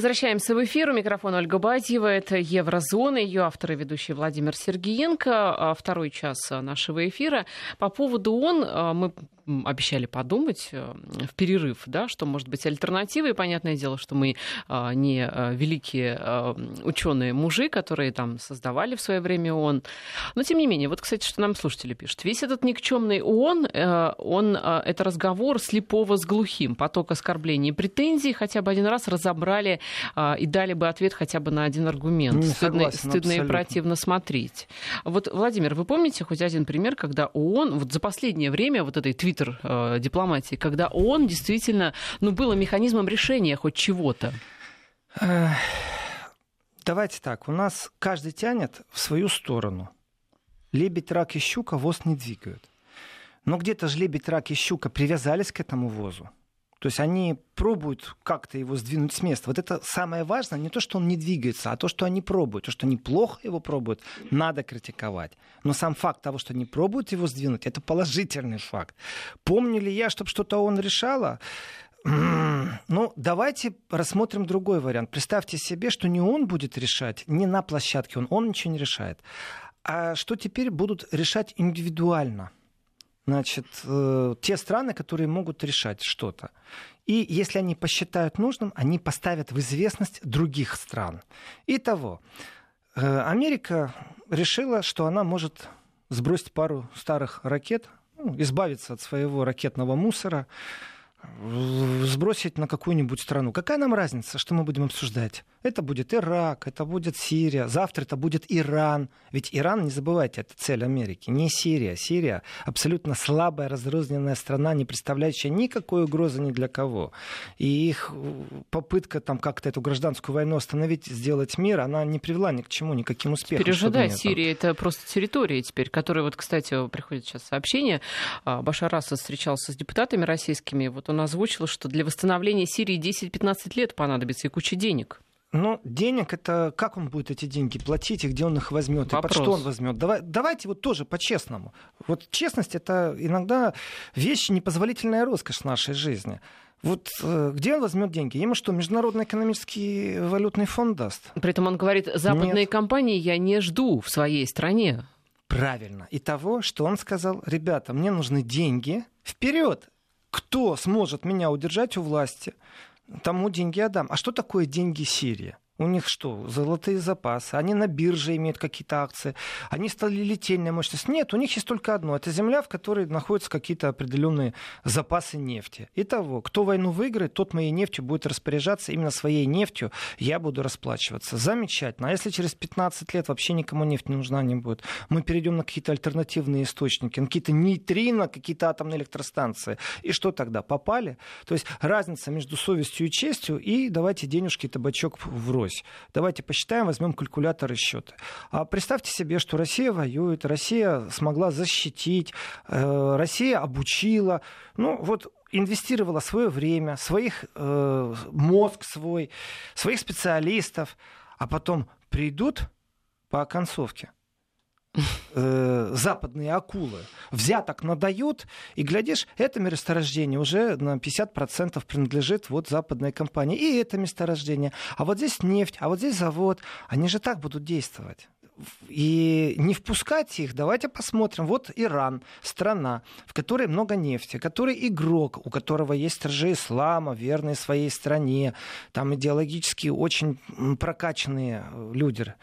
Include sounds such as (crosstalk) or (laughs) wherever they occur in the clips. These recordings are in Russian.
Возвращаемся в эфир. У микрофона Ольга Бадьева. Это Еврозона. Ее автор и ведущий Владимир Сергеенко. А второй час нашего эфира. По поводу ООН а, мы обещали подумать в перерыв, да, что может быть альтернативой. Понятное дело, что мы а, не а, великие а, ученые мужи, которые там создавали в свое время ООН. Но тем не менее, вот, кстати, что нам слушатели пишут. Весь этот никчемный ООН, он, это разговор слепого с глухим. Поток оскорблений и претензий хотя бы один раз разобрали и дали бы ответ хотя бы на один аргумент. Не стыдно, согласен, стыдно и противно смотреть. Вот, Владимир, вы помните хоть один пример, когда ООН вот за последнее время вот этой твиттер твиттер э, когда он действительно ну, было механизмом решения хоть чего-то? Давайте так, у нас каждый тянет в свою сторону. Лебедь, рак и щука воз не двигают. Но где-то же лебедь, рак и щука привязались к этому возу. То есть они пробуют как-то его сдвинуть с места. Вот это самое важное, не то, что он не двигается, а то, что они пробуют. То, что они плохо его пробуют, надо критиковать. Но сам факт того, что они пробуют его сдвинуть, это положительный факт. Помню ли я, чтобы что-то он решало? (clears throat) Ну, давайте рассмотрим другой вариант. Представьте себе, что не он будет решать, не на площадке он, он ничего не решает. А что теперь будут решать индивидуально – значит, э, те страны, которые могут решать что-то. И если они посчитают нужным, они поставят в известность других стран. Итого, э, Америка решила, что она может сбросить пару старых ракет, ну, избавиться от своего ракетного мусора, сбросить на какую-нибудь страну. Какая нам разница, что мы будем обсуждать? Это будет Ирак, это будет Сирия, завтра это будет Иран. Ведь Иран, не забывайте, это цель Америки, не Сирия. Сирия абсолютно слабая, разрозненная страна, не представляющая никакой угрозы ни для кого. И их попытка там как-то эту гражданскую войну остановить, сделать мир, она не привела ни к чему, никаким успехам. Пережидай, Сирия это просто территория теперь, которая, вот, кстати, приходит сейчас сообщение, а, Башар Асад встречался с депутатами российскими, вот он озвучил, что для восстановления Сирии 10-15 лет понадобится и куча денег. Ну, денег это как он будет эти деньги платить и где он их возьмет, и под что он возьмет. Давай, давайте вот тоже по-честному. Вот честность это иногда вещь непозволительная роскошь в нашей жизни. Вот э, где он возьмет деньги? Ему что, Международный экономический валютный фонд даст? При этом он говорит, западные Нет. компании я не жду в своей стране. Правильно. И того, что он сказал, ребята, мне нужны деньги, вперед! Кто сможет меня удержать у власти? тому деньги отдам. А что такое деньги Сирии? У них что, золотые запасы? Они на бирже имеют какие-то акции? Они стали литейная мощность? Нет, у них есть только одно. Это земля, в которой находятся какие-то определенные запасы нефти. Итого, кто войну выиграет, тот моей нефтью будет распоряжаться. Именно своей нефтью я буду расплачиваться. Замечательно. А если через 15 лет вообще никому нефть не нужна не будет? Мы перейдем на какие-то альтернативные источники, на какие-то нейтрино, какие-то атомные электростанции. И что тогда? Попали? То есть разница между совестью и честью, и давайте денежки, табачок врозь брось. Давайте посчитаем, возьмем калькулятор и счеты. А представьте себе, что Россия воюет, Россия смогла защитить, э, Россия обучила. Ну вот инвестировала свое время, своих э, мозг свой, своих специалистов, а потом придут по оконцовке э, западные акулы взяток надают, и, глядишь, это месторождение уже на 50% принадлежит вот западной компании. И это месторождение. А вот здесь нефть, а вот здесь завод. Они же так будут действовать. И не впускать их, давайте посмотрим. Вот Иран, страна, в которой много нефти, который игрок, у которого есть стражи ислама, верные своей стране, там идеологически очень прокачанные э, люди.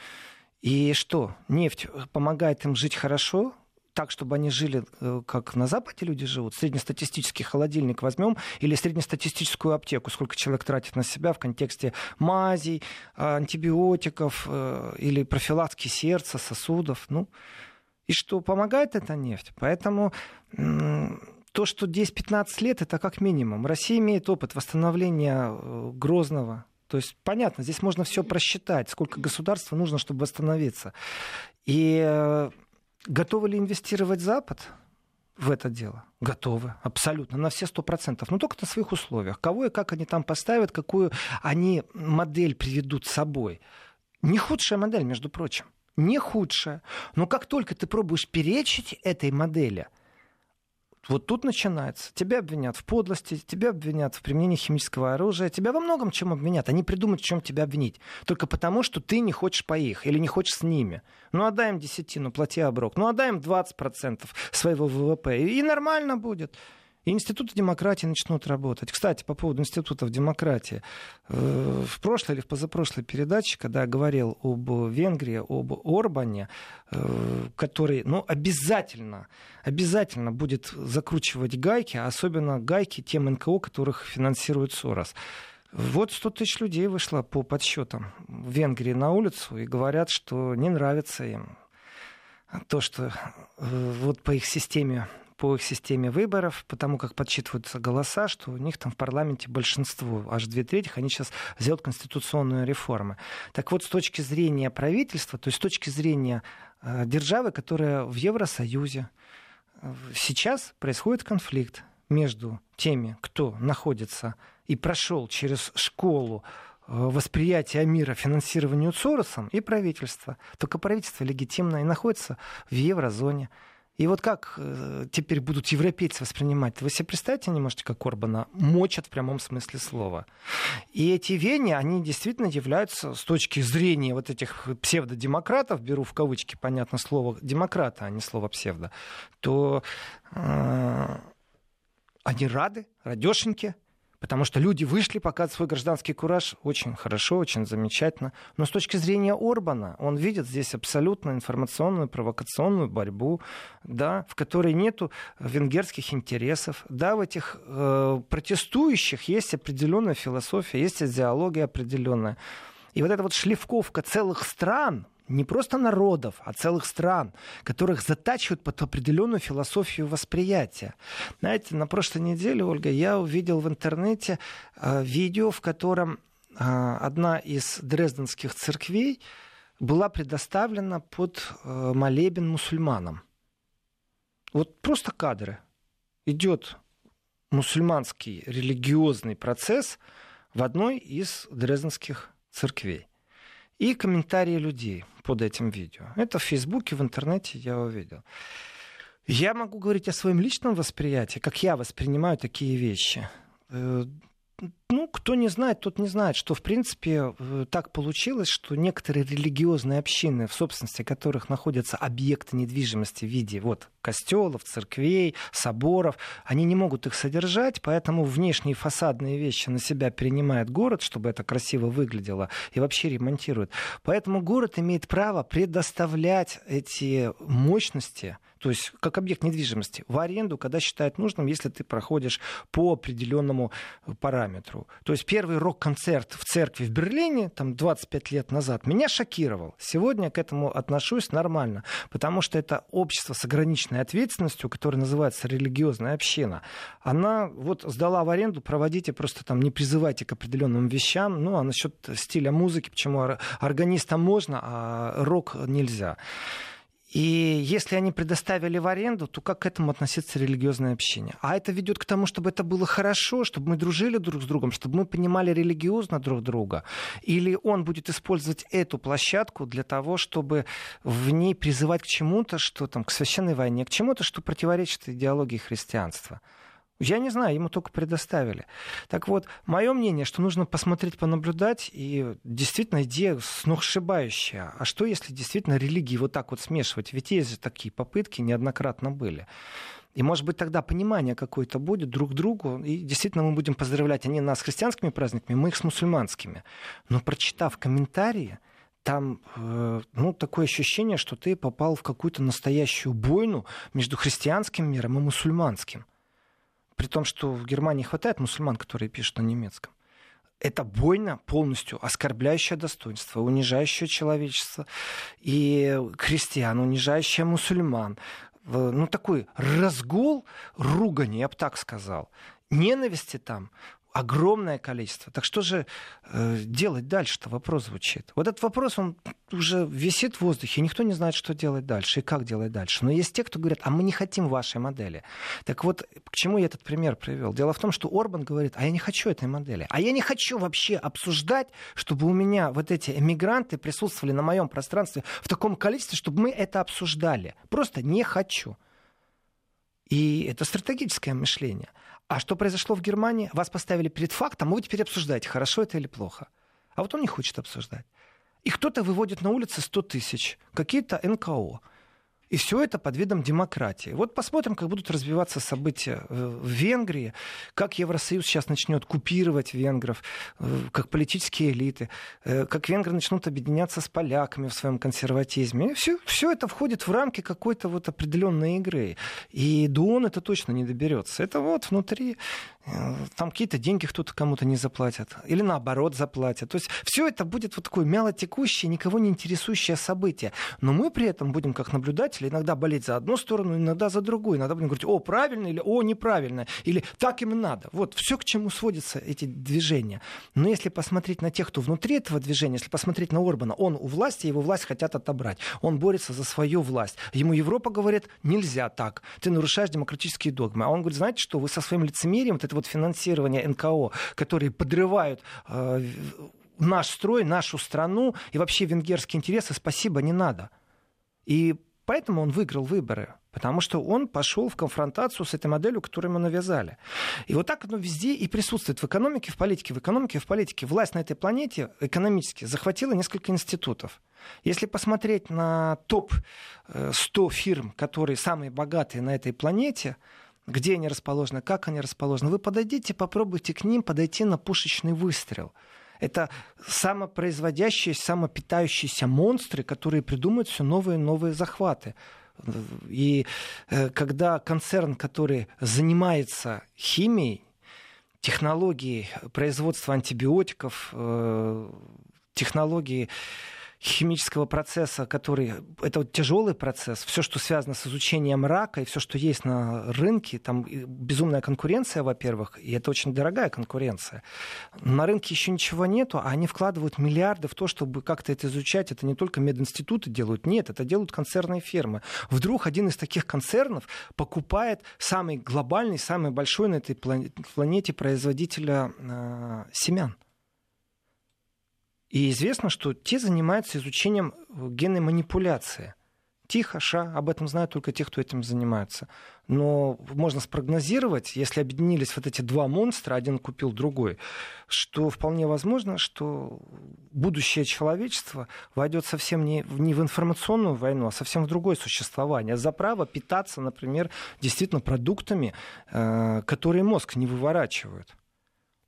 И что, нефть помогает им жить хорошо, так, чтобы они жили, э, как на Западе люди живут, среднестатистический холодильник возьмем или среднестатистическую аптеку, сколько человек тратит на себя в контексте мазей, антибиотиков э, или профилактики сердца, сосудов. Ну, и что, помогает эта нефть? Поэтому то, что 10-15 лет, это как минимум. Россия имеет опыт восстановления э, Грозного, то есть, понятно, здесь можно все просчитать, сколько государства нужно, чтобы восстановиться. И э, готовы ли инвестировать Запад? в это дело. Готовы, абсолютно, на все сто процентов. Но только на своих условиях. Кого и как они там поставят, какую они модель приведут с собой. Не худшая модель, между прочим. Не худшая. Но как только ты пробуешь перечить этой модели, Вот тут начинается. Тебя обвинят в подлости, тебя обвинят в применении химического оружия, тебя во многом чем обвинят. Они придумают, в чем тебя обвинить. Только потому, что ты не хочешь по их или не хочешь с ними. Ну, отдай им десятину, плати оброк. Ну, отдай им 20% своего ВВП. И нормально будет. Институты демократии начнут работать. Кстати, по поводу институтов демократии. Э, в прошлой или в позапрошлой передаче, когда я говорил об Венгрии, об Орбане, э, который ну, обязательно, обязательно будет закручивать гайки, особенно гайки тем НКО, которых финансирует Сорос. Вот 100 тысяч людей вышло по подсчетам в Венгрии на улицу и говорят, что не нравится им то, что э, вот по их системе по их системе выборов, потому как подсчитываются голоса, что у них там в парламенте большинство, аж две трети, они сейчас сделают конституционную реформу. Так вот, с точки зрения правительства, то есть с точки зрения э, державы, которая в Евросоюзе, э, сейчас происходит конфликт между теми, кто находится и прошел через школу э, восприятия мира финансированию Соросом и правительства. Только правительство легитимно и находится в еврозоне. И вот как э, теперь будут европейцы воспринимать? Вы себе представьте не можете, как Орбана мочат в прямом смысле слова. И эти веяния, они действительно являются с точки зрения вот этих псевдодемократов, беру в кавычки, понятно, слово демократа, а не слово псевдо, то э, они рады, радешеньки, Потому что люди вышли показывать свой гражданский кураж очень хорошо, очень замечательно. Но с точки зрения Орбана, он видит здесь абсолютно информационную, провокационную борьбу, да, в которой нет венгерских интересов. Да, в этих э, протестующих есть определенная философия, есть идеология определенная. И вот эта вот шлифковка целых стран, не просто народов, а целых стран, которых затачивают под определенную философию восприятия. Знаете, на прошлой неделе, Ольга, я увидел в интернете э, видео, в котором э, одна из дрезденских церквей была предоставлена под э, молебен мусульманам. Вот просто кадры. Идет мусульманский религиозный процесс в одной из дрезденских церквей. И комментарии людей под этим видео. Это в Фейсбуке, в интернете я увидел. Я могу говорить о своем личном восприятии, как я воспринимаю такие вещи. Ну, кто не знает, тот не знает, что, в принципе, э, так получилось, что некоторые религиозные общины, в собственности которых находятся объекты недвижимости в виде вот, костелов, церквей, соборов, они не могут их содержать, поэтому внешние фасадные вещи на себя перенимает город, чтобы это красиво выглядело, и вообще ремонтирует. Поэтому город имеет право предоставлять эти мощности то есть как объект недвижимости, в аренду, когда считает нужным, если ты проходишь по определенному параметру. То есть первый рок-концерт в церкви в Берлине, там 25 лет назад, меня шокировал. Сегодня я к этому отношусь нормально, потому что это общество с ограниченной ответственностью, которое называется религиозная община. Она вот сдала в аренду, проводите, просто там не призывайте к определенным вещам. Ну, а насчет стиля музыки, почему органистам можно, а рок нельзя. И если они предоставили в аренду, то как к этому относится религиозное общение? А это ведет к тому, чтобы это было хорошо, чтобы мы дружили друг с другом, чтобы мы понимали религиозно друг друга. Или он будет использовать эту площадку для того, чтобы в ней призывать к чему-то, что там, к священной войне, к чему-то, что противоречит идеологии христианства. Я не знаю, ему только предоставили. Так вот, мое мнение, что нужно посмотреть, понаблюдать, и действительно идея сногсшибающая. А что, если действительно религии вот так вот смешивать? Ведь есть же такие попытки, неоднократно были. И, может быть, тогда понимание какое-то будет друг другу. И действительно мы будем поздравлять они нас с христианскими праздниками, мы их с мусульманскими. Но прочитав комментарии, там э, ну, такое ощущение, что ты попал в какую-то настоящую бойну между христианским миром и мусульманским при том, что в Германии хватает мусульман, которые пишут на немецком. Это бойня полностью оскорбляющая достоинство, унижающая человечество и христиан, унижающая мусульман. Ну, такой разгул ругани, я бы так сказал. Ненависти там огромное количество. Так что же э, делать дальше-то? Вопрос звучит. Вот этот вопрос, он уже висит в воздухе, никто не знает, что делать дальше и как делать дальше. Но есть те, кто говорят, а мы не хотим вашей модели. Так вот, к чему я этот пример привел? Дело в том, что Орбан говорит, а я не хочу этой модели. А я не хочу вообще обсуждать, чтобы у меня вот эти эмигранты присутствовали на моем пространстве в таком количестве, чтобы мы это обсуждали. Просто не хочу. И это стратегическое мышление. А что произошло в Германии? Вас поставили перед фактом, и вы теперь обсуждаете, хорошо это или плохо. А вот он не хочет обсуждать. И кто-то выводит на улицы 100 тысяч, какие-то НКО. И все это под видом демократии. Вот посмотрим, как будут развиваться события в Венгрии, как Евросоюз сейчас начнет купировать венгров, э, как политические элиты, э, как венгры начнут объединяться с поляками в своем консерватизме. все, все это входит в рамки какой-то вот определенной игры. И до он это точно не доберется. Это вот внутри там какие-то деньги кто-то кому-то не заплатит, или наоборот заплатят. То есть все это будет вот такое мялотекущее, никого не интересующее событие. Но мы при этом будем, как наблюдатели, иногда болеть за одну сторону, иногда за другую. Иногда будем говорить, о, правильно, или о, неправильно, или так им надо. Вот все, к чему сводятся эти движения. Но если посмотреть на тех, кто внутри этого движения, если посмотреть на Орбана, он у власти, его власть хотят отобрать. Он борется за свою власть. Ему Европа говорит, нельзя так, ты нарушаешь демократические догмы. А он говорит, знаете что, вы со своим лицемерием, вот это вот финансирование НКО, которые подрывают э, наш строй, нашу страну и вообще венгерские интересы, спасибо, не надо. И поэтому он выиграл выборы. Потому что он пошел в конфронтацию с этой моделью, которую ему навязали. И вот так оно везде и присутствует. В экономике, в политике, в экономике, в политике. Власть на этой планете экономически захватила несколько институтов. Если посмотреть на топ-100 фирм, которые самые богатые на этой планете, где они расположены, как они расположены. Вы подойдите, попробуйте к ним подойти на пушечный выстрел. Это самопроизводящиеся, самопитающиеся монстры, которые придумывают все новые и новые захваты. И э, когда концерн, который занимается химией, технологией производства антибиотиков, э, технологией химического процесса, который это вот тяжелый процесс, все, что связано с изучением рака и все, что есть на рынке, там безумная конкуренция, во-первых, и это очень дорогая конкуренция. На рынке еще ничего нету, а они вкладывают миллиарды в то, чтобы как-то это изучать. Это не только мединституты делают, нет, это делают концерные фирмы. Вдруг один из таких концернов покупает самый глобальный, самый большой на этой планете производителя э, семян. И известно, что те занимаются изучением э, генной манипуляции. Тихо, ша, об этом знают только те, кто этим занимается. Но можно спрогнозировать, если объединились вот эти два монстра, один купил другой, что вполне возможно, что будущее человечества войдет совсем не, не в информационную войну, а совсем в другое существование. За право питаться, например, действительно продуктами, э, которые мозг не выворачивают.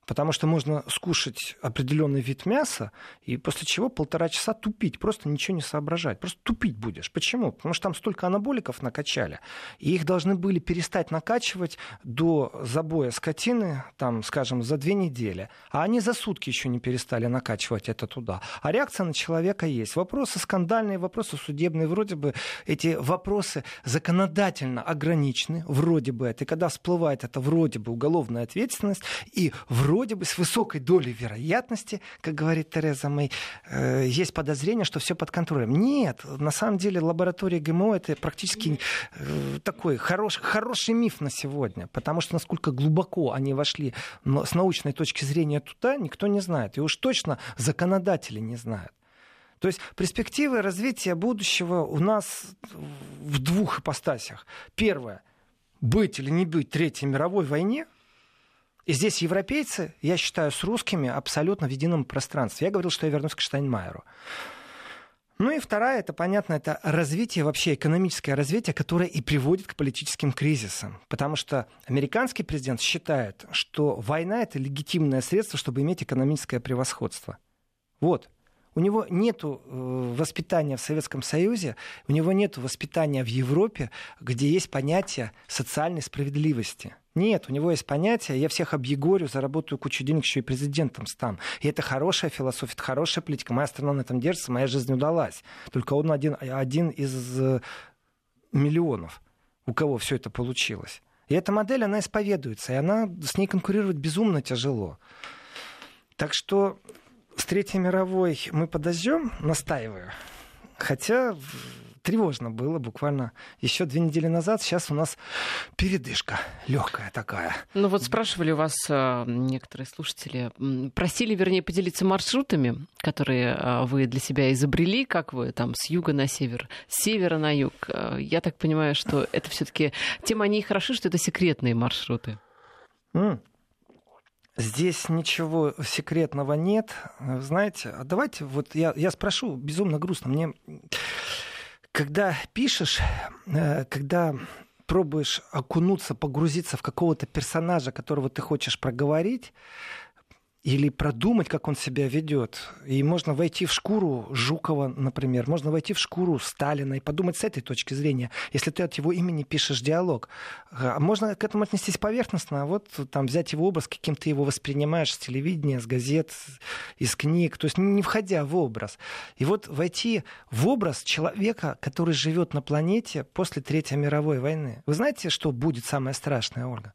Потому что можно скушать определенный вид мяса, и после чего полтора часа тупить, просто ничего не соображать. Просто тупить будешь. Почему? Потому что там столько анаболиков накачали, и их должны были перестать накачивать до забоя скотины, там, скажем, за две недели. А они за сутки еще не перестали накачивать это туда. А реакция на человека есть. Вопросы скандальные, вопросы судебные. Вроде бы эти вопросы законодательно ограничены, вроде бы это. И когда всплывает это вроде бы уголовная ответственность, и вроде вроде бы с высокой долей вероятности, как говорит Тереза Мэй, э, есть подозрение, что все под контролем. Нет, на самом деле лаборатория ГМО это практически э, такой хорош, хороший миф на сегодня, потому что насколько глубоко они вошли с научной точки зрения туда, никто не знает. И уж точно законодатели не знают. То есть перспективы развития будущего у нас в двух ипостасях. Первое — быть или не быть Третьей мировой войне — и здесь европейцы, я считаю, с русскими абсолютно в едином пространстве. Я говорил, что я вернусь к Штайнмайеру. Ну и вторая, это понятно, это развитие, вообще экономическое развитие, которое и приводит к политическим кризисам. Потому что американский президент считает, что война — это легитимное средство, чтобы иметь экономическое превосходство. Вот. У него нет э, воспитания в Советском Союзе, у него нет воспитания в Европе, где есть понятие социальной справедливости. Нет, у него есть понятие, я всех объегорю, заработаю кучу денег, еще и президентом стану. И это хорошая философия, это хорошая политика. Моя страна на этом держится, моя жизнь удалась. Только он один, один из э, миллионов, у кого все это получилось. И эта модель, она исповедуется, и она с ней конкурировать безумно тяжело. Так что с Третьей мировой мы подождем, настаиваю. Хотя тревожно было буквально еще две недели назад. Сейчас у нас передышка легкая такая. Ну вот спрашивали у вас э, некоторые слушатели, просили, вернее, поделиться маршрутами, которые э, вы для себя изобрели, как вы там с юга на север, с севера на юг. Э, я так понимаю, что это все-таки тем они и хороши, что это секретные маршруты. Mm. Здесь ничего секретного нет. Знаете, а давайте вот я, я спрошу, безумно грустно. Мне когда пишешь, э, когда пробуешь окунуться, погрузиться в какого-то персонажа, которого ты хочешь проговорить, или продумать, как он себя ведет. И можно войти в шкуру Жукова, например, можно войти в шкуру Сталина и подумать с этой точки зрения, если ты от его имени пишешь диалог. А можно к этому отнестись поверхностно, а вот там взять его образ, каким ты его воспринимаешь с телевидения, с газет, из книг, то есть не входя в образ. И вот войти в образ человека, который живет на планете после Третьей мировой войны. Вы знаете, что будет самое страшное, Ольга?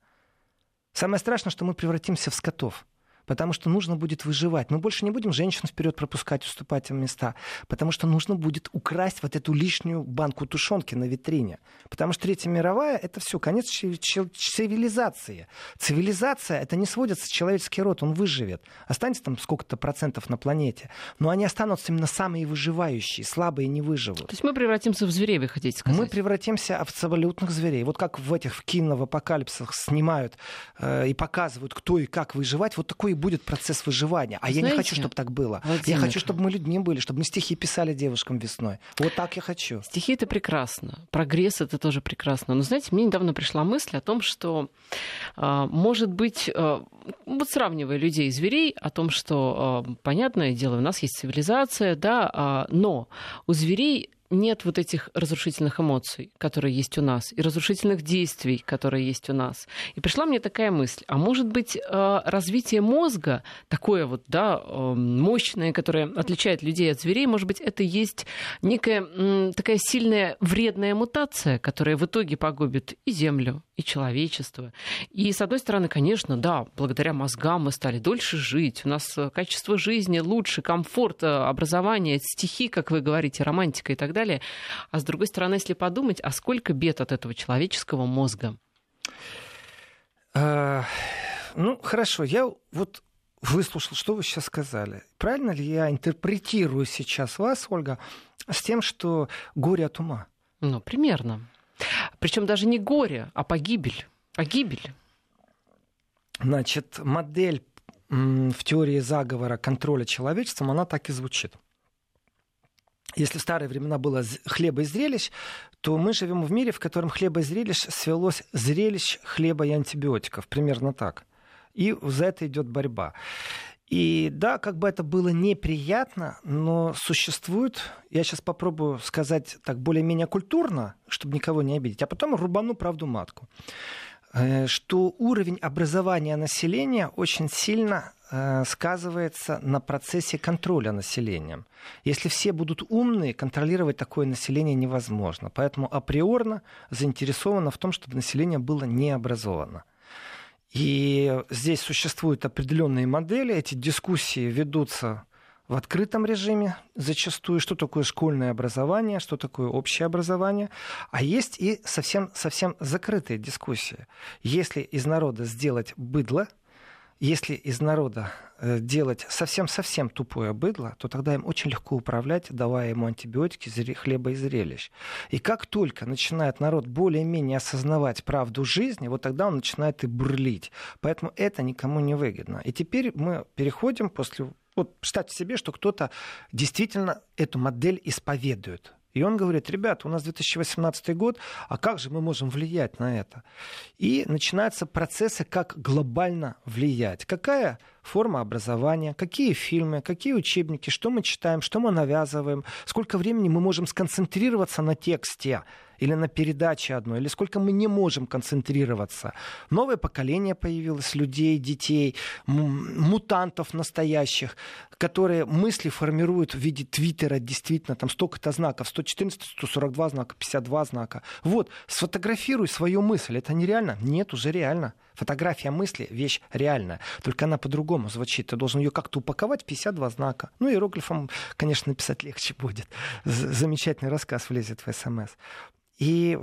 Самое страшное, что мы превратимся в скотов потому что нужно будет выживать. Мы больше не будем женщин вперед пропускать, уступать им места, потому что нужно будет украсть вот эту лишнюю банку тушенки на витрине. Потому что Третья мировая — это все, конец цивилизации. Цивилизация — это не сводится человеческий род, он выживет. Останется там сколько-то процентов на планете, но они останутся именно самые выживающие, слабые не выживут. То есть мы превратимся в зверей, вы хотите сказать? Мы превратимся в абсолютных зверей. Вот как в этих в кино, в апокалипсах снимают э, и показывают, кто и как выживать, вот такой будет процесс выживания. А Знаете, я не хочу, чтобы так было. Владимир, я хочу, чтобы мы людьми были, чтобы мы стихи писали девушкам весной. Вот так я хочу. Стихи это прекрасно. Прогресс это тоже прекрасно. Но знаете, мне недавно пришла мысль о том, что э, может быть, э, вот сравнивая людей и зверей, о том, что э, понятное дело, у нас есть цивилизация, да, но у зверей нет вот этих разрушительных эмоций, которые есть у нас, и разрушительных действий, которые есть у нас. И пришла мне такая мысль, а может быть э, развитие мозга, такое вот, да, э, мощное, которое отличает людей от зверей, может быть, это есть некая такая сильная вредная мутация, которая в итоге погубит и Землю, и человечество. И, с одной стороны, конечно, да, благодаря мозгам мы стали дольше жить, у нас э, качество жизни лучше, комфорт, образование, стихи, как вы говорите, романтика и так далее. А с другой стороны, если подумать, а сколько бед от этого человеческого мозга? А, ну, хорошо, я вот выслушал, что вы сейчас сказали. Правильно ли я интерпретирую сейчас вас, Ольга, с тем, что горе от ума? Ну, примерно. Причем даже не горе, а погибель. Погибель. Значит, модель в теории заговора контроля человечеством, она так и звучит если в старые времена было хлеба и зрелищ, то мы живем в мире, в котором хлеба и зрелищ свелось зрелищ хлеба и антибиотиков. Примерно так. И за это идет борьба. И да, как бы это было неприятно, но существует, я сейчас попробую сказать так более-менее культурно, чтобы никого не обидеть, а потом рубану правду матку, что уровень образования населения очень сильно Э, сказывается на процессе контроля населением. Если все будут умные, контролировать такое население невозможно. Поэтому априорно заинтересовано в том, чтобы население было необразовано. И здесь существуют определенные модели, эти дискуссии ведутся в открытом режиме зачастую, что такое школьное образование, что такое общее образование, а есть и совсем, совсем закрытые дискуссии. Если из народа сделать быдло – если из народа э, делать совсем-совсем тупое быдло, то тогда им очень легко управлять, давая ему антибиотики, хлеба и зрелищ. И как только начинает народ более-менее осознавать правду жизни, вот тогда он начинает и бурлить. Поэтому это никому не выгодно. И теперь мы переходим после... Вот представьте себе, что кто-то действительно эту модель исповедует. И он говорит, ребята, у нас 2018 год, а как же мы можем влиять на это? И начинаются процессы, как глобально влиять. Какая форма образования, какие фильмы, какие учебники, что мы читаем, что мы навязываем, сколько времени мы можем сконцентрироваться на тексте, или на передаче одной, или сколько мы не можем концентрироваться. Новое поколение появилось людей, детей, мутантов настоящих, которые мысли формируют в виде твиттера, действительно, там столько-то знаков, 114, 142 знака, 52 знака. Вот, сфотографируй свою мысль. Это нереально? Нет, уже реально. Фотография мысли — вещь реальная, только она по-другому звучит. Ты должен ее как-то упаковать в 52 знака. Ну, иероглифом, конечно, написать легче будет. Замечательный рассказ влезет в СМС. И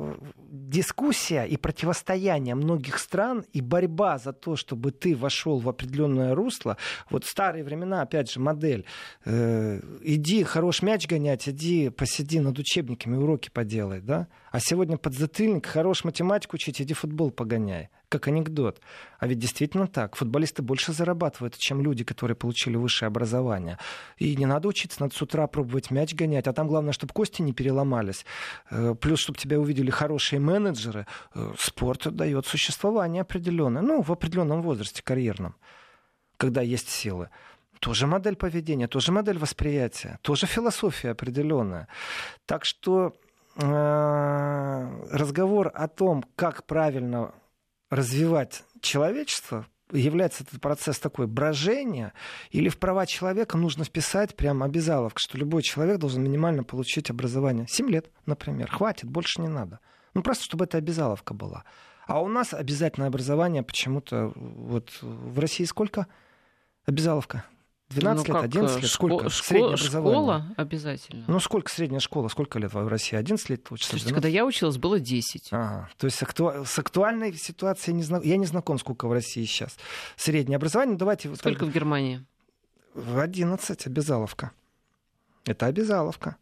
дискуссия и противостояние многих стран и борьба за то, чтобы ты вошел в определенное русло, вот старые времена, опять же, модель, э, иди хорош мяч гонять, иди посиди над учебниками, уроки поделай, да? А сегодня подзатыльник, хорош математику учить, иди футбол погоняй как анекдот. А ведь действительно так. Футболисты больше зарабатывают, чем люди, которые получили высшее образование. И не надо учиться, надо с утра пробовать мяч гонять. А там главное, чтобы кости не переломались. Э, плюс, чтобы тебя увидели хорошие менеджеры. Э, спорт дает существование определенное. Ну, в определенном возрасте карьерном, когда есть силы тоже модель поведения, тоже модель восприятия, тоже философия определенная. Так что разговор о том, как правильно развивать человечество, является этот процесс такой брожения, или в права человека нужно вписать прямо обязаловку, что любой человек должен минимально получить образование. Семь лет, например. Хватит, больше не надо. Ну, просто чтобы эта обязаловка была. А у нас обязательное образование почему-то... Вот в России сколько обязаловка? 12 ну, лет, 11 лет, сколько? Шко- среднее образование. Школа обязательно. Ну, сколько средняя школа, сколько лет в России? 11 лет учится? Слушайте, когда я училась, было 10. Ага. То есть акту... с актуальной ситуацией не зна... я не знаком, сколько в России сейчас. Среднее образование, ну, давайте... Сколько в Германии? В 11 обязаловка. Это обязаловка.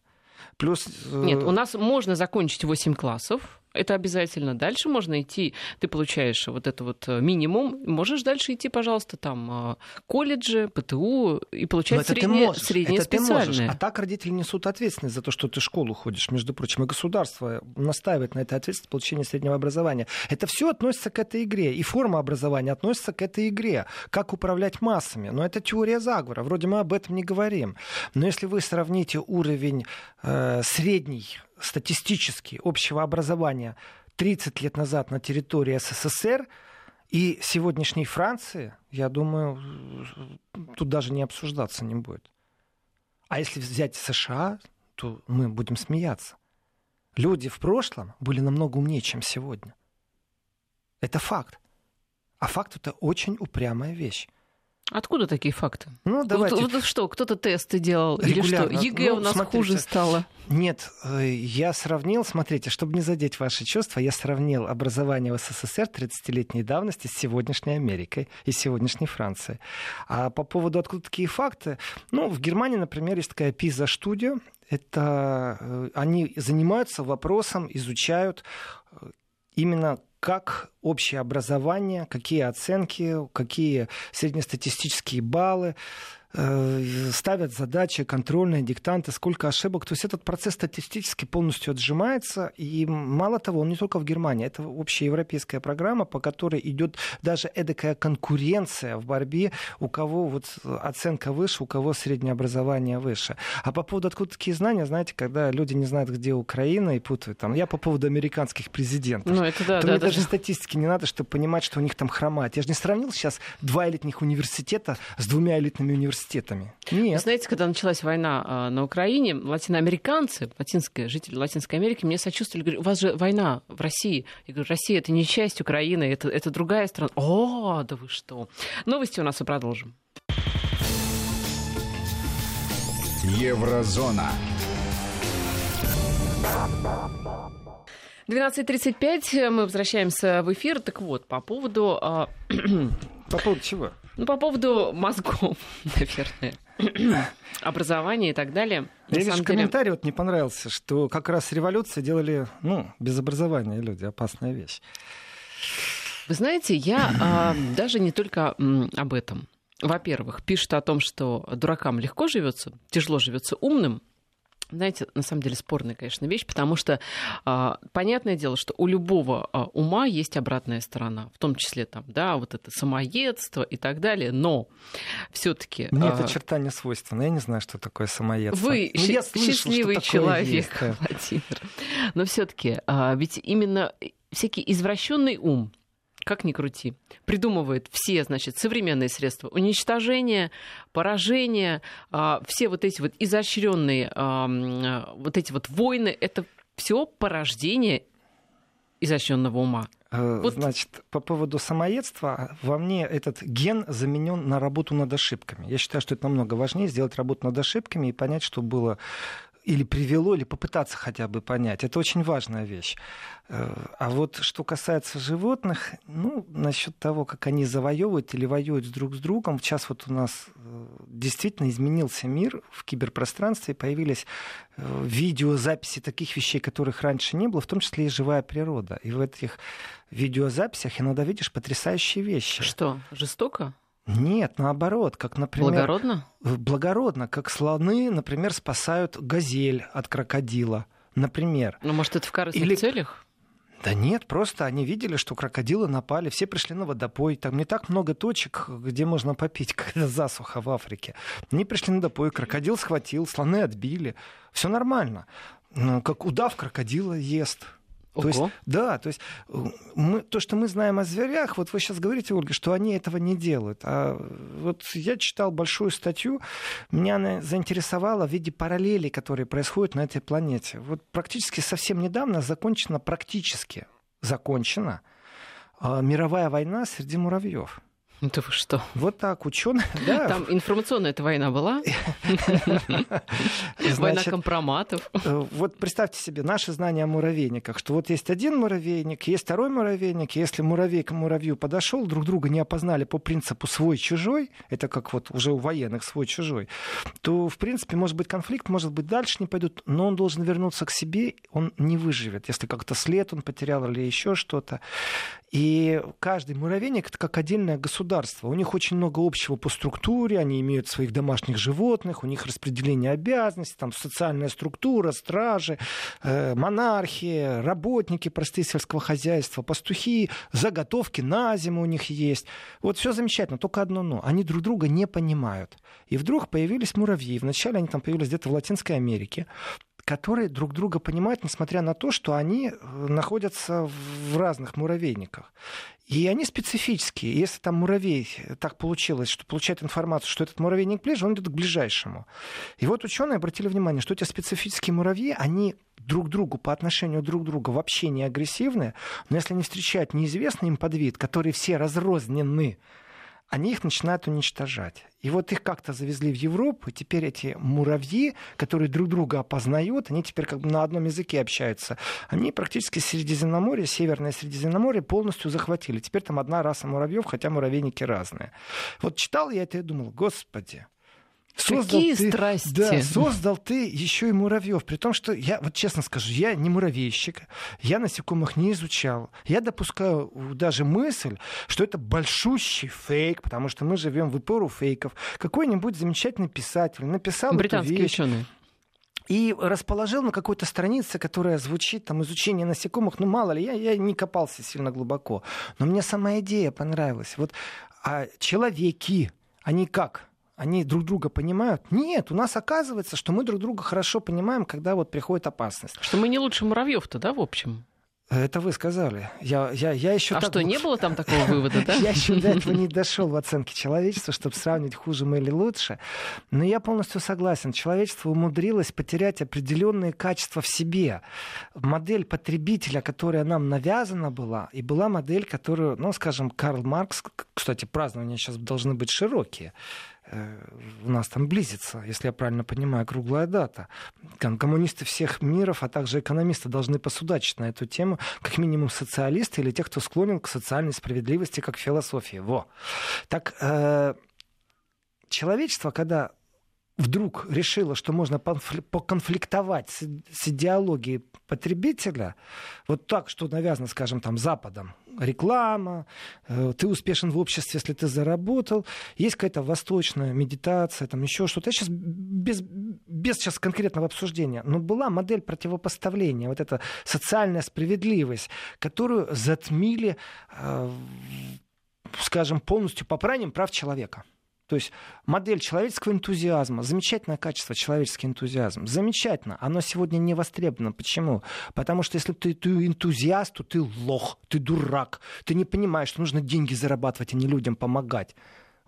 Плюс... Э, Нет, у нас можно закончить 8 классов, это обязательно. Дальше можно идти, ты получаешь вот это вот э, минимум, можешь дальше идти, пожалуйста, там э, колледжи, ПТУ и получать среднее, можешь, среднее это специальное. Ты можешь. А так родители несут ответственность за то, что ты в школу ходишь, между прочим, и государство настаивает на этой ответственности получения среднего образования. Это все относится к этой игре, и форма образования относится к этой игре. Как управлять массами. Но это теория заговора, вроде мы об этом не говорим. Но если вы сравните уровень э, средний статистически общего образования 30 лет назад на территории СССР и сегодняшней Франции, я думаю, тут даже не обсуждаться не будет. А если взять США, то мы будем смеяться. Люди в прошлом были намного умнее, чем сегодня. Это факт. А факт это очень упрямая вещь. Откуда такие факты? Ну, давайте. Вот, вот что, кто-то тесты делал Регулярно. или что? ЕГЭ ну, у нас смотрите, хуже стало? Нет, э, я сравнил, смотрите, чтобы не задеть ваши чувства, я сравнил образование в СССР 30-летней давности с сегодняшней Америкой и сегодняшней Францией. А по поводу откуда такие факты, ну, в Германии, например, есть такая PISA-студия, это э, они занимаются вопросом, изучают э, именно как общее образование, какие оценки, какие среднестатистические баллы. Э, ставят задачи, контрольные диктанты, сколько ошибок. То есть этот процесс статистически полностью отжимается. И мало того, он не только в Германии. Это общеевропейская программа, по которой идет даже эдакая конкуренция в борьбе, у кого вот оценка выше, у кого среднее образование выше. А по поводу откуда такие знания, знаете, когда люди не знают, где Украина и путают там. Я по поводу американских президентов. Ну, это да, то да, мне да, даже да. Статистики не надо, чтобы понимать, что у них там хромает. Я же не сравнил сейчас два элитных университета с двумя элитными университетами. Нет. Вы знаете, когда началась война а, на Украине, латиноамериканцы, латинские жители Латинской Америки мне сочувствовали, говорят, у вас же война в России. Я говорю, Россия это не часть Украины, это, это другая страна. О, да вы что. Новости у нас и продолжим. Еврозона. 12.35, мы возвращаемся в эфир. Так вот, по поводу... А, (clears throat) по поводу чего? Ну, по поводу мозгов, (laughs) наверное, (clears throat) образования и так далее. Мне лишь деле... комментарий вот не понравился, что как раз революции делали, ну, без образования люди, опасная вещь. Вы знаете, я а, (clears throat) даже не только м, об этом. Во-первых, пишут о том, что дуракам легко живется, тяжело живется умным, знаете, на самом деле спорная, конечно, вещь, потому что а, понятное дело, что у любого а, ума есть обратная сторона, в том числе там, да, вот это самоедство и так далее, но все-таки. Мне а, эта черта не свойственна, я не знаю, что такое самоедство. Вы ну, я слышал, счастливый человек, есть, да. Владимир. Но все-таки а, ведь именно всякий извращенный ум, как ни крути, придумывает все, значит, современные средства уничтожения, поражения, а, все вот эти вот изощренные вот эти вот войны, это все порождение изощренного ума. Э, вот. Значит, по поводу самоедства, во мне этот ген заменен на работу над ошибками. Я считаю, что это намного важнее сделать работу над ошибками и понять, что было или привело, или попытаться хотя бы понять. Это очень важная вещь. Э, а вот что касается животных, ну, насчет того, как они завоевывают или воюют друг с другом, сейчас вот у нас э, действительно изменился мир в киберпространстве, появились э, видеозаписи таких вещей, которых раньше не было, в том числе и живая природа. И в этих видеозаписях иногда видишь потрясающие вещи. Что, жестоко? Нет, наоборот, как, например... Благородно? Благородно, как слоны, например, спасают газель от крокодила, например. Ну, может, это в корыстных Или... целях? Да нет, просто они видели, что крокодилы напали, все пришли на водопой. Там не так много точек, где можно попить, (laughs) когда засуха в Африке. Они пришли на водопой, крокодил схватил, слоны отбили. Все нормально. Ну, как удав крокодила ест. То есть, да, то есть мы, то, что мы знаем о зверях, вот вы сейчас говорите, Ольга, что они этого не делают. А вот я читал большую статью, меня она заинтересовала в виде параллелей, которые происходят на этой планете. Вот практически совсем недавно закончена, практически закончена мировая война среди муравьев. (laughs) Да вы что? Вот так, ученые. (laughs) Да. Там информационная эта война была. (laughs) Война компроматов. Э, вот представьте себе наши знания о муравейниках, что вот есть один муравейник, есть второй муравейник. Если муравей к муравью подошел, друг друга не опознали по принципу свой-чужой, это как вот уже у военных свой-чужой, то, в принципе, может быть конфликт, может быть, дальше не пойдут, но он должен вернуться к себе, он не выживет, если как-то след он потерял или еще что-то. И каждый муравейник это как отдельное государство. У них очень много общего по структуре, они имеют своих домашних животных, у них распределение обязанностей, там социальная структура, стражи, э, монархия, работники простые сельского хозяйства, пастухи, заготовки на зиму у них есть. Вот все замечательно, только одно но. Они друг друга не понимают. И вдруг появились муравьи. Вначале они там появились где-то в Латинской Америке которые друг друга понимают, несмотря на то, что они э, находятся в разных муравейниках. И они специфические. Если там муравей э, так получилось, что получает информацию, что этот муравейник ближе, он идет к ближайшему. И вот ученые обратили внимание, что эти специфические муравьи, они друг другу по отношению друг к другу вообще не агрессивны, но если они встречают неизвестный им подвид, которые все разрознены, они их начинают уничтожать. И вот их как-то завезли в Европу, и теперь эти муравьи, которые друг друга опознают, они теперь как бы на одном языке общаются. Они практически Средиземноморье, Северное Средиземноморье полностью захватили. Теперь там одна раса муравьев, хотя муравейники разные. Вот читал я это и думал, господи, Создал Какие ты, страсти. Да, создал ты еще и муравьев. При том, что я, вот честно скажу, я не муравейщик, я насекомых не изучал. Я допускаю даже мысль, что это большущий фейк, потому что мы живем в эпору фейков. Какой-нибудь замечательный писатель написал Британские эту вещь, ученые и расположил на какой-то странице, которая звучит там изучение насекомых. Ну, мало ли, я, я не копался сильно глубоко. Но мне сама идея понравилась. Вот а человеки, они как? Они друг друга понимают. Нет, у нас оказывается, что мы друг друга хорошо понимаем, когда вот приходит опасность. Что мы не лучше муравьев-то, да, в общем? Это вы сказали. Я, я, я еще а так... что, не было там такого вывода, (laughs) да? Я еще до этого не дошел в оценке человечества, чтобы сравнить, хуже мы или лучше. Но я полностью согласен. Человечество умудрилось потерять определенные качества в себе. Модель потребителя, которая нам навязана была, и была модель, которую, ну, скажем, Карл Маркс, кстати, празднования сейчас должны быть широкие, у нас там близится, если я правильно понимаю, круглая дата. Коммунисты всех миров, а также экономисты должны посудачить на эту тему, как минимум социалисты или те, кто склонен к социальной справедливости, как философии. Во. Так, э, человечество, когда вдруг решило, что можно поконфликтовать с, с идеологией потребителя, вот так, что навязано, скажем, там, Западом, реклама, э, ты успешен в обществе, если ты заработал, есть какая-то восточная медитация, там еще что-то. Я сейчас без, без сейчас конкретного обсуждения, но была модель противопоставления, вот эта социальная справедливость, которую затмили, э, скажем, полностью попранием прав человека. То есть модель человеческого энтузиазма, замечательное качество человеческий энтузиазм, замечательно. Оно сегодня не востребовано. Почему? Потому что если ты, ты энтузиаст, то ты лох, ты дурак, ты не понимаешь, что нужно деньги зарабатывать, а не людям помогать.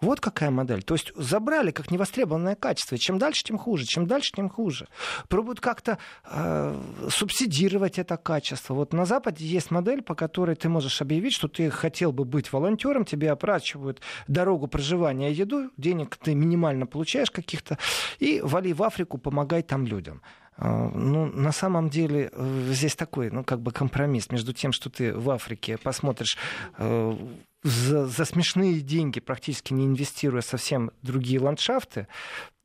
Вот какая модель. То есть забрали как невостребованное качество. Чем дальше, тем хуже. Чем дальше, тем хуже. Пробуют как-то э, субсидировать это качество. Вот на Западе есть модель, по которой ты можешь объявить, что ты хотел бы быть волонтером, тебе оплачивают дорогу проживания еду, денег ты минимально получаешь каких-то, и вали в Африку, помогай там людям. Э, ну, на самом деле, э, здесь такой, ну, как бы компромисс между тем, что ты в Африке посмотришь э, за, за смешные деньги, практически не инвестируя совсем другие ландшафты,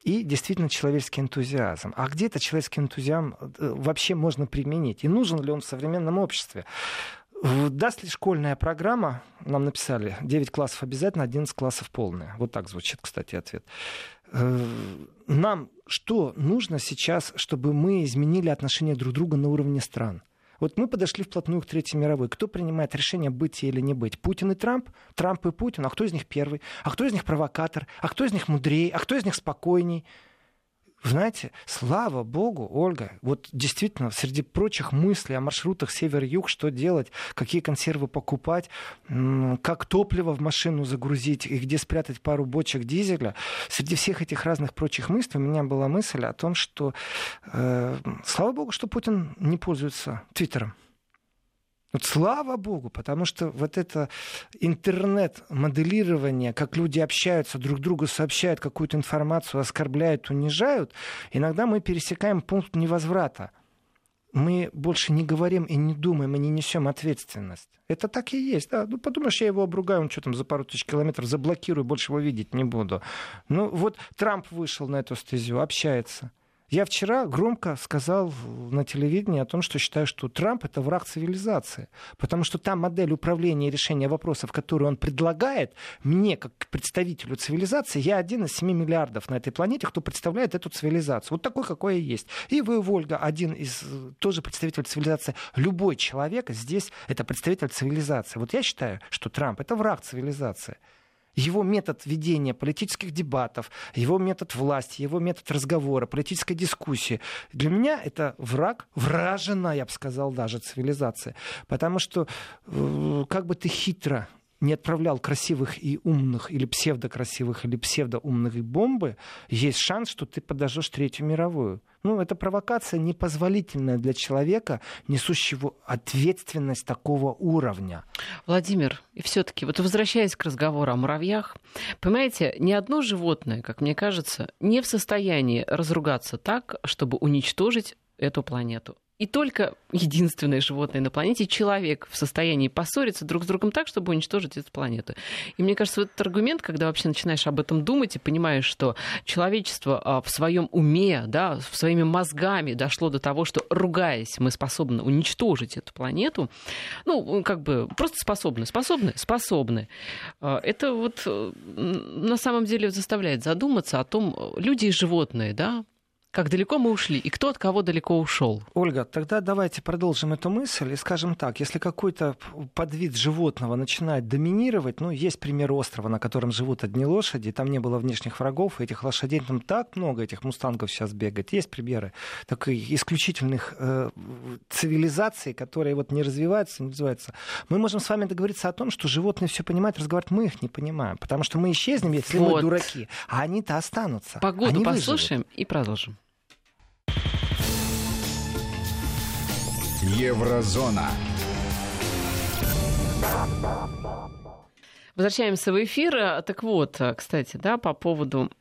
и действительно человеческий энтузиазм. А где это человеческий энтузиазм э, вообще можно применить? И нужен ли он в современном обществе? Даст ли школьная программа, нам написали, 9 классов обязательно, 11 классов полная. Вот так звучит, кстати, ответ. Э, нам что нужно сейчас, чтобы мы изменили отношения друг друга на уровне стран? Вот мы подошли вплотную к Третьей мировой. Кто принимает решение быть или не быть? Путин и Трамп? Трамп и Путин? А кто из них первый? А кто из них провокатор? А кто из них мудрее? А кто из них спокойней? Знаете, слава богу, Ольга, вот действительно, среди прочих мыслей о маршрутах север-юг, что делать, какие консервы покупать, как топливо в машину загрузить и где спрятать пару бочек дизеля, среди всех этих разных прочих мыслей у меня была мысль о том, что э, слава богу, что Путин не пользуется Твиттером. Вот слава богу, потому что вот это интернет-моделирование, как люди общаются, друг другу сообщают какую-то информацию, оскорбляют, унижают, иногда мы пересекаем пункт невозврата. Мы больше не говорим и не думаем, и не несем ответственность. Это так и есть. Да. Ну, подумаешь, я его обругаю, он что там за пару тысяч километров заблокирую, больше его видеть не буду. Ну, вот Трамп вышел на эту стезю, общается. Я вчера громко сказал на телевидении о том, что считаю, что Трамп это враг цивилизации. Потому что та модель управления и решения вопросов, которую он предлагает, мне, как представителю цивилизации, я один из 7 миллиардов на этой планете, кто представляет эту цивилизацию. Вот такой, какой я есть. И вы, Вольга, один из тоже представитель цивилизации. Любой человек здесь это представитель цивилизации. Вот я считаю, что Трамп это враг цивилизации его метод ведения политических дебатов, его метод власти, его метод разговора, политической дискуссии. Для меня это враг, вражена, я бы сказал, даже цивилизация. Потому что э, как бы ты хитро не отправлял красивых и умных, или псевдокрасивых, или псевдоумных бомбы, есть шанс, что ты подожжешь Третью мировую. Ну, это провокация непозволительная для человека, несущего ответственность такого уровня. Владимир, и все-таки, вот возвращаясь к разговору о муравьях, понимаете, ни одно животное, как мне кажется, не в состоянии разругаться так, чтобы уничтожить эту планету. И только единственное животное на планете, человек, в состоянии поссориться друг с другом так, чтобы уничтожить эту планету. И мне кажется, вот этот аргумент, когда вообще начинаешь об этом думать и понимаешь, что человечество а, в своем уме, да, своими мозгами дошло до того, что, ругаясь, мы способны уничтожить эту планету, ну, как бы просто способны, способны, способны. А, это вот на самом деле заставляет задуматься о том, люди и животные, да, как далеко мы ушли и кто от кого далеко ушел. Ольга, тогда давайте продолжим эту мысль и скажем так, если какой-то подвид животного начинает доминировать, ну, есть пример острова, на котором живут одни лошади, там не было внешних врагов, и этих лошадей там так много, этих мустангов сейчас бегает. Есть примеры таких исключительных э, цивилизаций, которые вот не развиваются, не развиваются. Мы можем с вами договориться о том, что животные все понимают, разговаривать мы их не понимаем, потому что мы исчезнем, если вот. мы дураки, а они-то останутся. Погоду они послушаем выживут. и продолжим. Еврозона. Возвращаемся в эфир. Так вот, кстати, да, по поводу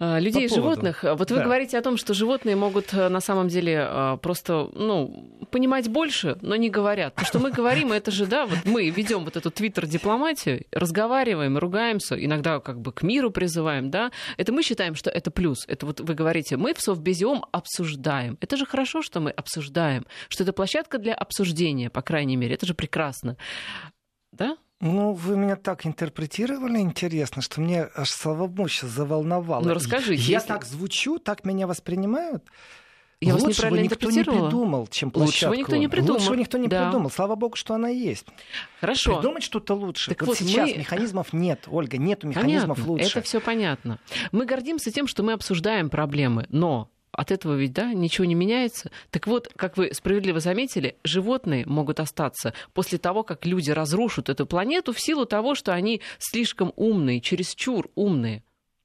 людей и животных. Вот вы да. говорите о том, что животные могут э, на самом деле э, просто ну, понимать больше, но не говорят. То, что мы говорим, это же, да, вот мы ведем вот эту твиттер-дипломатию, разговариваем, ругаемся, иногда как бы к миру призываем, да, это мы считаем, что это плюс. Это вот вы говорите, мы в Совбезиом обсуждаем. Это же хорошо, что мы обсуждаем, что это площадка для обсуждения, по крайней мере. Это же прекрасно. Да? Ну, вы меня так интерпретировали интересно, что мне аж словомощь заволновало. Ну, расскажите. Я если... так звучу, так меня воспринимают. Я вас неправильно никто не придумал, чем площадку. Лучшего никто не придумал. Лучшего никто не да. придумал. Слава богу, что она есть. Хорошо. Придумать что-то лучше. Так вот, вот сейчас мы... механизмов нет, Ольга, нету механизмов понятно. лучше. Это все понятно. Мы гордимся тем, что мы обсуждаем проблемы, но от этого ведь, да, ничего не меняется. Так вот, как вы справедливо заметили, животные могут остаться после того, как люди разрушат эту планету в силу того, что они слишком умные, чересчур умные.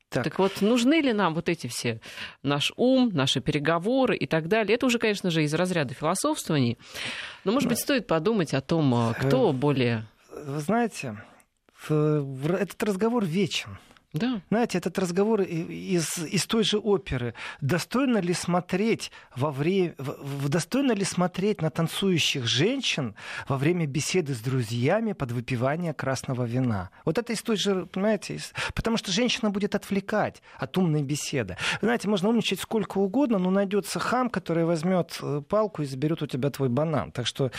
Так. так вот, нужны ли нам вот эти все, наш ум, наши переговоры и так далее? Это уже, конечно же, из разряда философствований. Но, может быть, стоит подумать о том, э, кто более... Вы знаете, этот разговор вечен. Да. Знаете, этот разговор из, из той же оперы. Достойно ли смотреть во время, достойно ли смотреть на танцующих женщин во время беседы с друзьями под выпивание красного вина? Вот это из той же, понимаете, из... потому что женщина будет отвлекать от умной беседы. Знаете, можно умничать сколько угодно, но найдется хам, который возьмет э, палку и заберет у тебя твой банан. Так что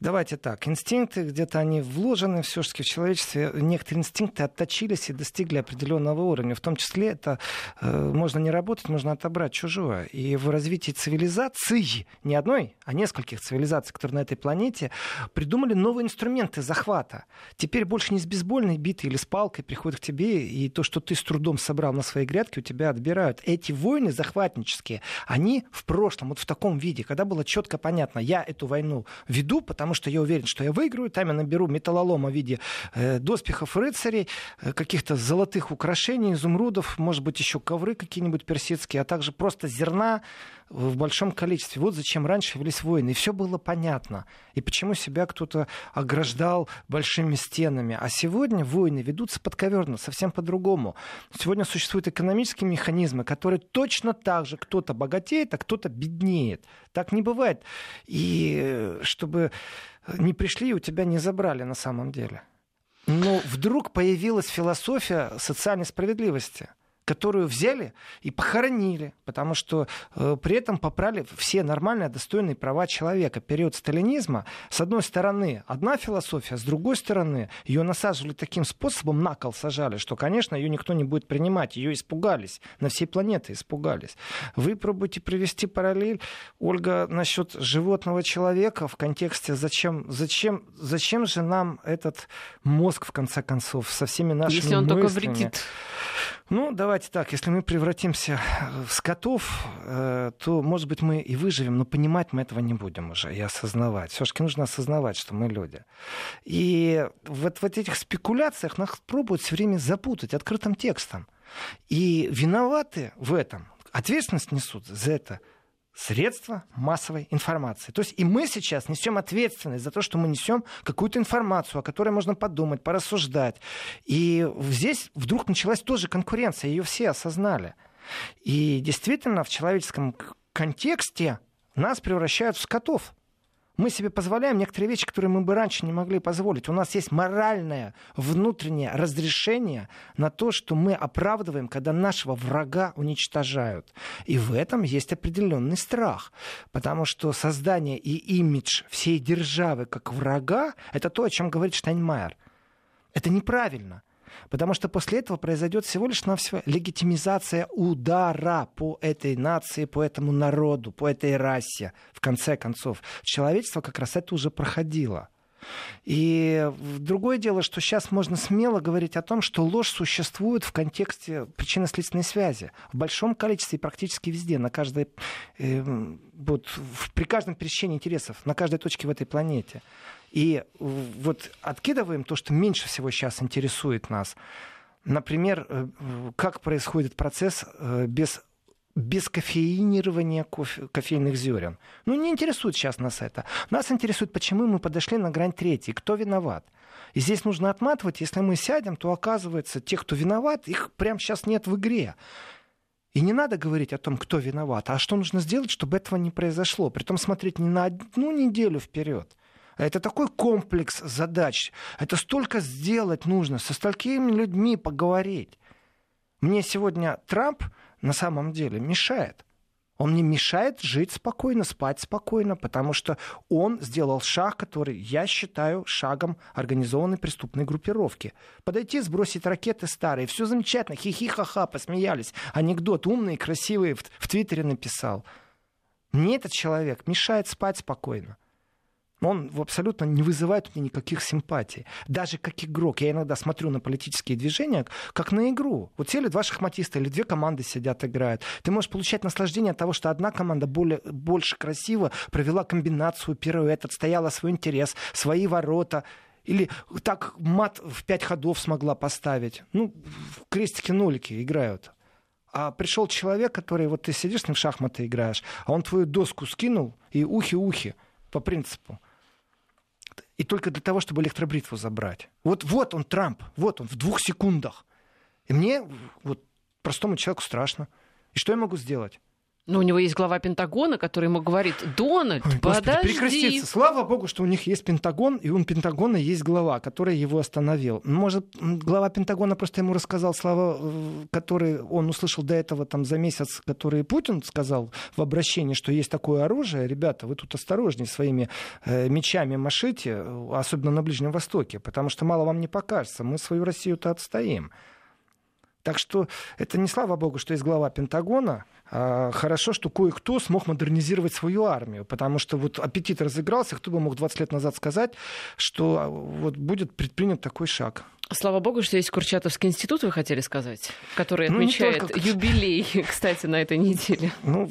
давайте так, инстинкты где-то они вложены все-таки в человечестве, некоторые инстинкты отточились и достигли определенного определенного уровня. В том числе это э, можно не работать, можно отобрать чужое. И в развитии цивилизации, не одной, а нескольких цивилизаций, которые на этой планете, придумали новые инструменты захвата. Теперь больше не с бейсбольной битой или с палкой приходят к тебе, и то, что ты с трудом собрал на своей грядке, у тебя отбирают. Эти войны захватнические, они в прошлом, вот в таком виде, когда было четко понятно, я эту войну веду, потому что я уверен, что я выиграю, там я наберу металлолома в виде э, доспехов рыцарей, э, каких-то золотых украшений, украшений, изумрудов, может быть, еще ковры какие-нибудь персидские, а также просто зерна в большом количестве. Вот зачем раньше велись войны. И все было понятно. И почему себя кто-то ограждал большими стенами. А сегодня войны ведутся подковерно, совсем по-другому. Сегодня существуют экономические механизмы, которые точно так же кто-то богатеет, а кто-то беднеет. Так не бывает. И э, чтобы не пришли и у тебя не забрали на самом деле. Но вдруг появилась философия социальной справедливости – которую взяли и похоронили, потому что э, при этом попрали все нормальные, достойные права человека. Период сталинизма, с одной стороны, одна философия, с другой стороны, ее насаживали таким способом, на кол сажали, что, конечно, ее никто не будет принимать, ее испугались, на всей планете испугались. Вы пробуете привести параллель, Ольга, насчет животного человека в контексте, зачем, зачем, зачем же нам этот мозг, в конце концов, со всеми нашими Если он мыслями? только вредит. Ну, давайте так, если мы превратимся в скотов, э, то, может быть, мы и выживем, но понимать мы этого не будем уже и осознавать. Все-таки нужно осознавать, что мы люди. И вот в этих спекуляциях нас пробуют все время запутать открытым текстом. И виноваты в этом, ответственность несут за это – средства массовой информации. То есть и мы сейчас несем ответственность за то, что мы несем какую-то информацию, о которой можно подумать, порассуждать. И здесь вдруг началась тоже конкуренция, ее все осознали. И действительно в человеческом контексте нас превращают в скотов мы себе позволяем некоторые вещи, которые мы бы раньше не могли позволить. У нас есть моральное внутреннее разрешение на то, что мы оправдываем, когда нашего врага уничтожают. И в этом есть определенный страх. Потому что создание и имидж всей державы как врага — это то, о чем говорит Штайнмайер. Это неправильно. Потому что после этого произойдет всего лишь навсего легитимизация удара по этой нации, по этому народу, по этой расе. В конце концов, человечество как раз это уже проходило. И другое дело, что сейчас можно смело говорить о том, что ложь существует в контексте причинно-следственной связи. В большом количестве и практически везде, на каждой, э, вот, при каждом пересечении интересов, на каждой точке в этой планете. И вот откидываем то, что меньше всего сейчас интересует нас. Например, э, как происходит процесс э, без без кофеинирования кофе, кофейных зерен. Ну, не интересует сейчас нас это. Нас интересует, почему мы подошли на грань третьей, кто виноват. И здесь нужно отматывать, если мы сядем, то оказывается, те, кто виноват, их прямо сейчас нет в игре. И не надо говорить о том, кто виноват, а что нужно сделать, чтобы этого не произошло. Притом смотреть не на одну неделю вперед, это такой комплекс задач. Это столько сделать нужно, со столькими людьми поговорить. Мне сегодня Трамп на самом деле мешает. Он мне мешает жить спокойно, спать спокойно, потому что он сделал шаг, который я считаю шагом организованной преступной группировки. Подойти, сбросить ракеты старые, все замечательно, хихи-ха-ха, посмеялись. Анекдот умный, красивый в, в Твиттере написал. Мне этот человек мешает спать спокойно. Он абсолютно не вызывает у меня никаких симпатий. Даже как игрок. Я иногда смотрю на политические движения как на игру. Вот сели два шахматиста или две команды сидят, играют. Ты можешь получать наслаждение от того, что одна команда более, больше красиво провела комбинацию, пируэт, отстояла свой интерес, свои ворота. Или так мат в пять ходов смогла поставить. Ну, крестики-нолики играют. А пришел человек, который, вот ты сидишь с ним в шахматы играешь, а он твою доску скинул и ухи-ухи по принципу. И только для того, чтобы электробритву забрать. Вот, вот он, Трамп, вот он, в двух секундах. И мне, вот, простому человеку страшно. И что я могу сделать? Ну, у него есть глава Пентагона, который ему говорит, Дональд, Ой, подожди. Господи. Слава богу, что у них есть Пентагон, и у Пентагона есть глава, который его остановил. Может, глава Пентагона просто ему рассказал слова, э, которые он услышал до этого там за месяц, которые Путин сказал в обращении, что есть такое оружие. Ребята, вы тут осторожнее своими э, мечами машите, особенно на Ближнем Востоке, потому что мало вам не покажется. Мы свою Россию-то отстоим. Так что это не слава богу, что есть глава Пентагона, хорошо, что кое-кто смог модернизировать свою армию, потому что вот аппетит разыгрался, кто бы мог 20 лет назад сказать, что а, вот будет предпринят такой шаг. Слава богу, что есть Курчатовский институт, вы хотели сказать, который ну, отмечает только... юбилей, (laughs) кстати, на этой неделе. Ну,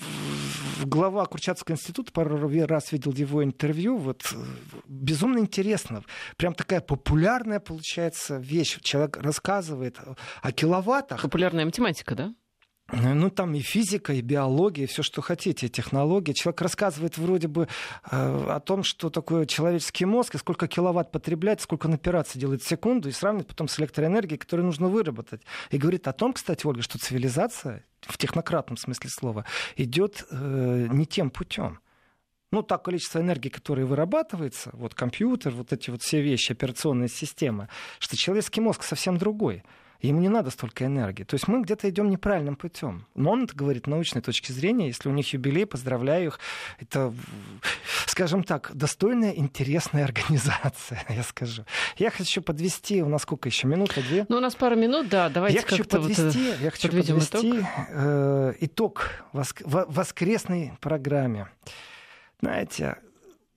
глава Курчатовского института пару раз видел его интервью. Вот безумно интересно. Прям такая популярная получается вещь. Человек рассказывает о киловаттах. Популярная математика, да? Ну, там и физика, и биология, и все, что хотите, технологии. Человек рассказывает вроде бы э, о том, что такое человеческий мозг, и сколько киловатт потребляет, сколько он операций делает в секунду, и сравнивает потом с электроэнергией, которую нужно выработать. И говорит о том, кстати, Ольга, что цивилизация, в технократном смысле слова, идет э, не тем путем ну, так количество энергии, которое вырабатывается, вот компьютер, вот эти вот все вещи, операционная система, что человеческий мозг совсем другой. Ему не надо столько энергии. То есть мы где-то идем неправильным путем. Но он это говорит научной точки зрения. Если у них юбилей, поздравляю их. Это, скажем так, достойная, интересная (laughs) организация, (laughs) я скажу. Я хочу подвести, у нас сколько еще, минута, две? Ну, у нас пару минут, да, давайте я хочу подвести, вот я хочу подвести итог, э, итог воск- воскресной программе. Знаете,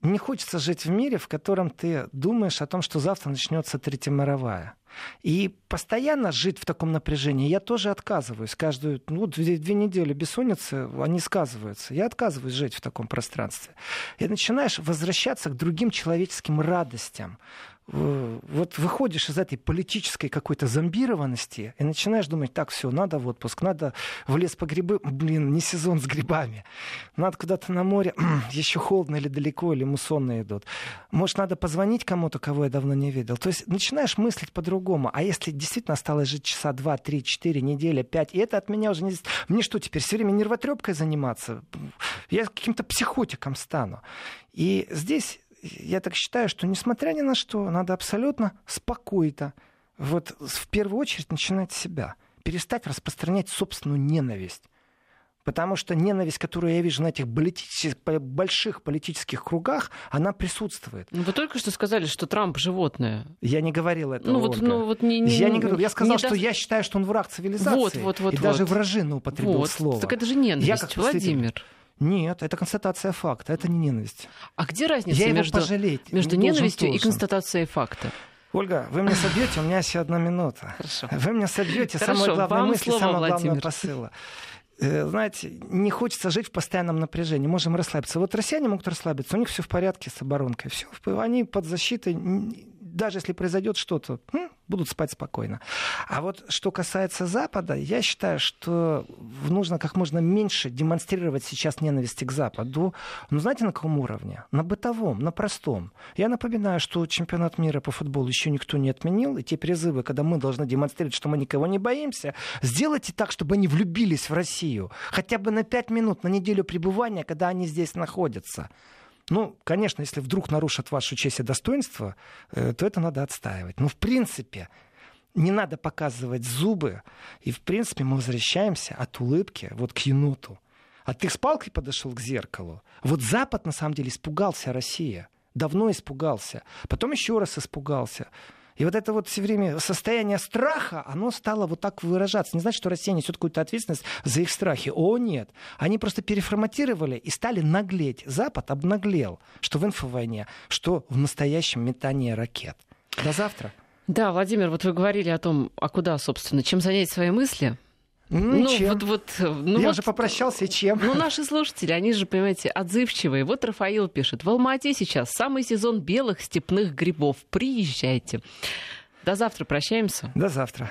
не хочется жить в мире, в котором ты думаешь о том, что завтра начнется Третья мировая. И постоянно жить в таком напряжении я тоже отказываюсь. Каждую ну, две, две недели бессонницы, они сказываются. Я отказываюсь жить в таком пространстве. И начинаешь возвращаться к другим человеческим радостям вот выходишь из этой политической какой-то зомбированности и начинаешь думать, так, все, надо в отпуск, надо в лес по грибы, блин, не сезон с грибами, надо куда-то на море, (clears throat) еще холодно или далеко, или муссонные идут. Может, надо позвонить кому-то, кого я давно не видел. То есть начинаешь мыслить по-другому. А если действительно осталось жить часа два, три, четыре, неделя, пять, и это от меня уже не... Мне что, теперь все время нервотрепкой заниматься? Я каким-то психотиком стану. И здесь я так считаю, что несмотря ни на что, надо абсолютно спокойно, вот в первую очередь начинать с себя, перестать распространять собственную ненависть. Потому что ненависть, которую я вижу на этих политических, больших политических кругах, она присутствует. Ну, вы только что сказали, что Трамп животное. Я не говорил этого. Ну, вот, ну, вот не, не, я не говорил. Я сказал, не что даст... я считаю, что он враг цивилизации. Вот, вот, вот, и вот. даже вражину употребил вот. слово. Так это же ненависть, я, как Владимир. Нет, это констатация факта, это не ненависть. А где разница Я между, пожалеть между ненавистью и констатацией факта? Ольга, вы мне собьете, у меня еще одна минута. Хорошо. Вы мне собьете самое главное мысли, самое главное посыло. Э, знаете, не хочется жить в постоянном напряжении. Можем расслабиться. Вот россияне могут расслабиться, у них все в порядке с оборонкой. Все, они под защитой даже если произойдет что-то, будут спать спокойно. А вот что касается Запада, я считаю, что нужно как можно меньше демонстрировать сейчас ненависти к Западу. Ну, знаете, на каком уровне? На бытовом, на простом. Я напоминаю, что чемпионат мира по футболу еще никто не отменил, и те призывы, когда мы должны демонстрировать, что мы никого не боимся, сделайте так, чтобы они влюбились в Россию. Хотя бы на пять минут, на неделю пребывания, когда они здесь находятся. Ну, конечно, если вдруг нарушат вашу честь и достоинство, э, то это надо отстаивать. Но в принципе не надо показывать зубы. И в принципе мы возвращаемся от улыбки вот к еноту. А ты с палкой подошел к зеркалу. Вот Запад на самом деле испугался Россия. Давно испугался. Потом еще раз испугался. И вот это вот все время состояние страха, оно стало вот так выражаться. Не значит, что Россия несет какую-то ответственность за их страхи. О, нет. Они просто переформатировали и стали наглеть. Запад обнаглел, что в инфовойне, что в настоящем метании ракет. До завтра. Да, Владимир, вот вы говорили о том, а куда, собственно, чем занять свои мысли. Ну, ну вот, вот, ну, Я вот, уже попрощался, и чем? Ну, наши слушатели, они же, понимаете, отзывчивые. Вот Рафаил пишет, в Алмате сейчас самый сезон белых степных грибов. Приезжайте. До завтра прощаемся. До завтра.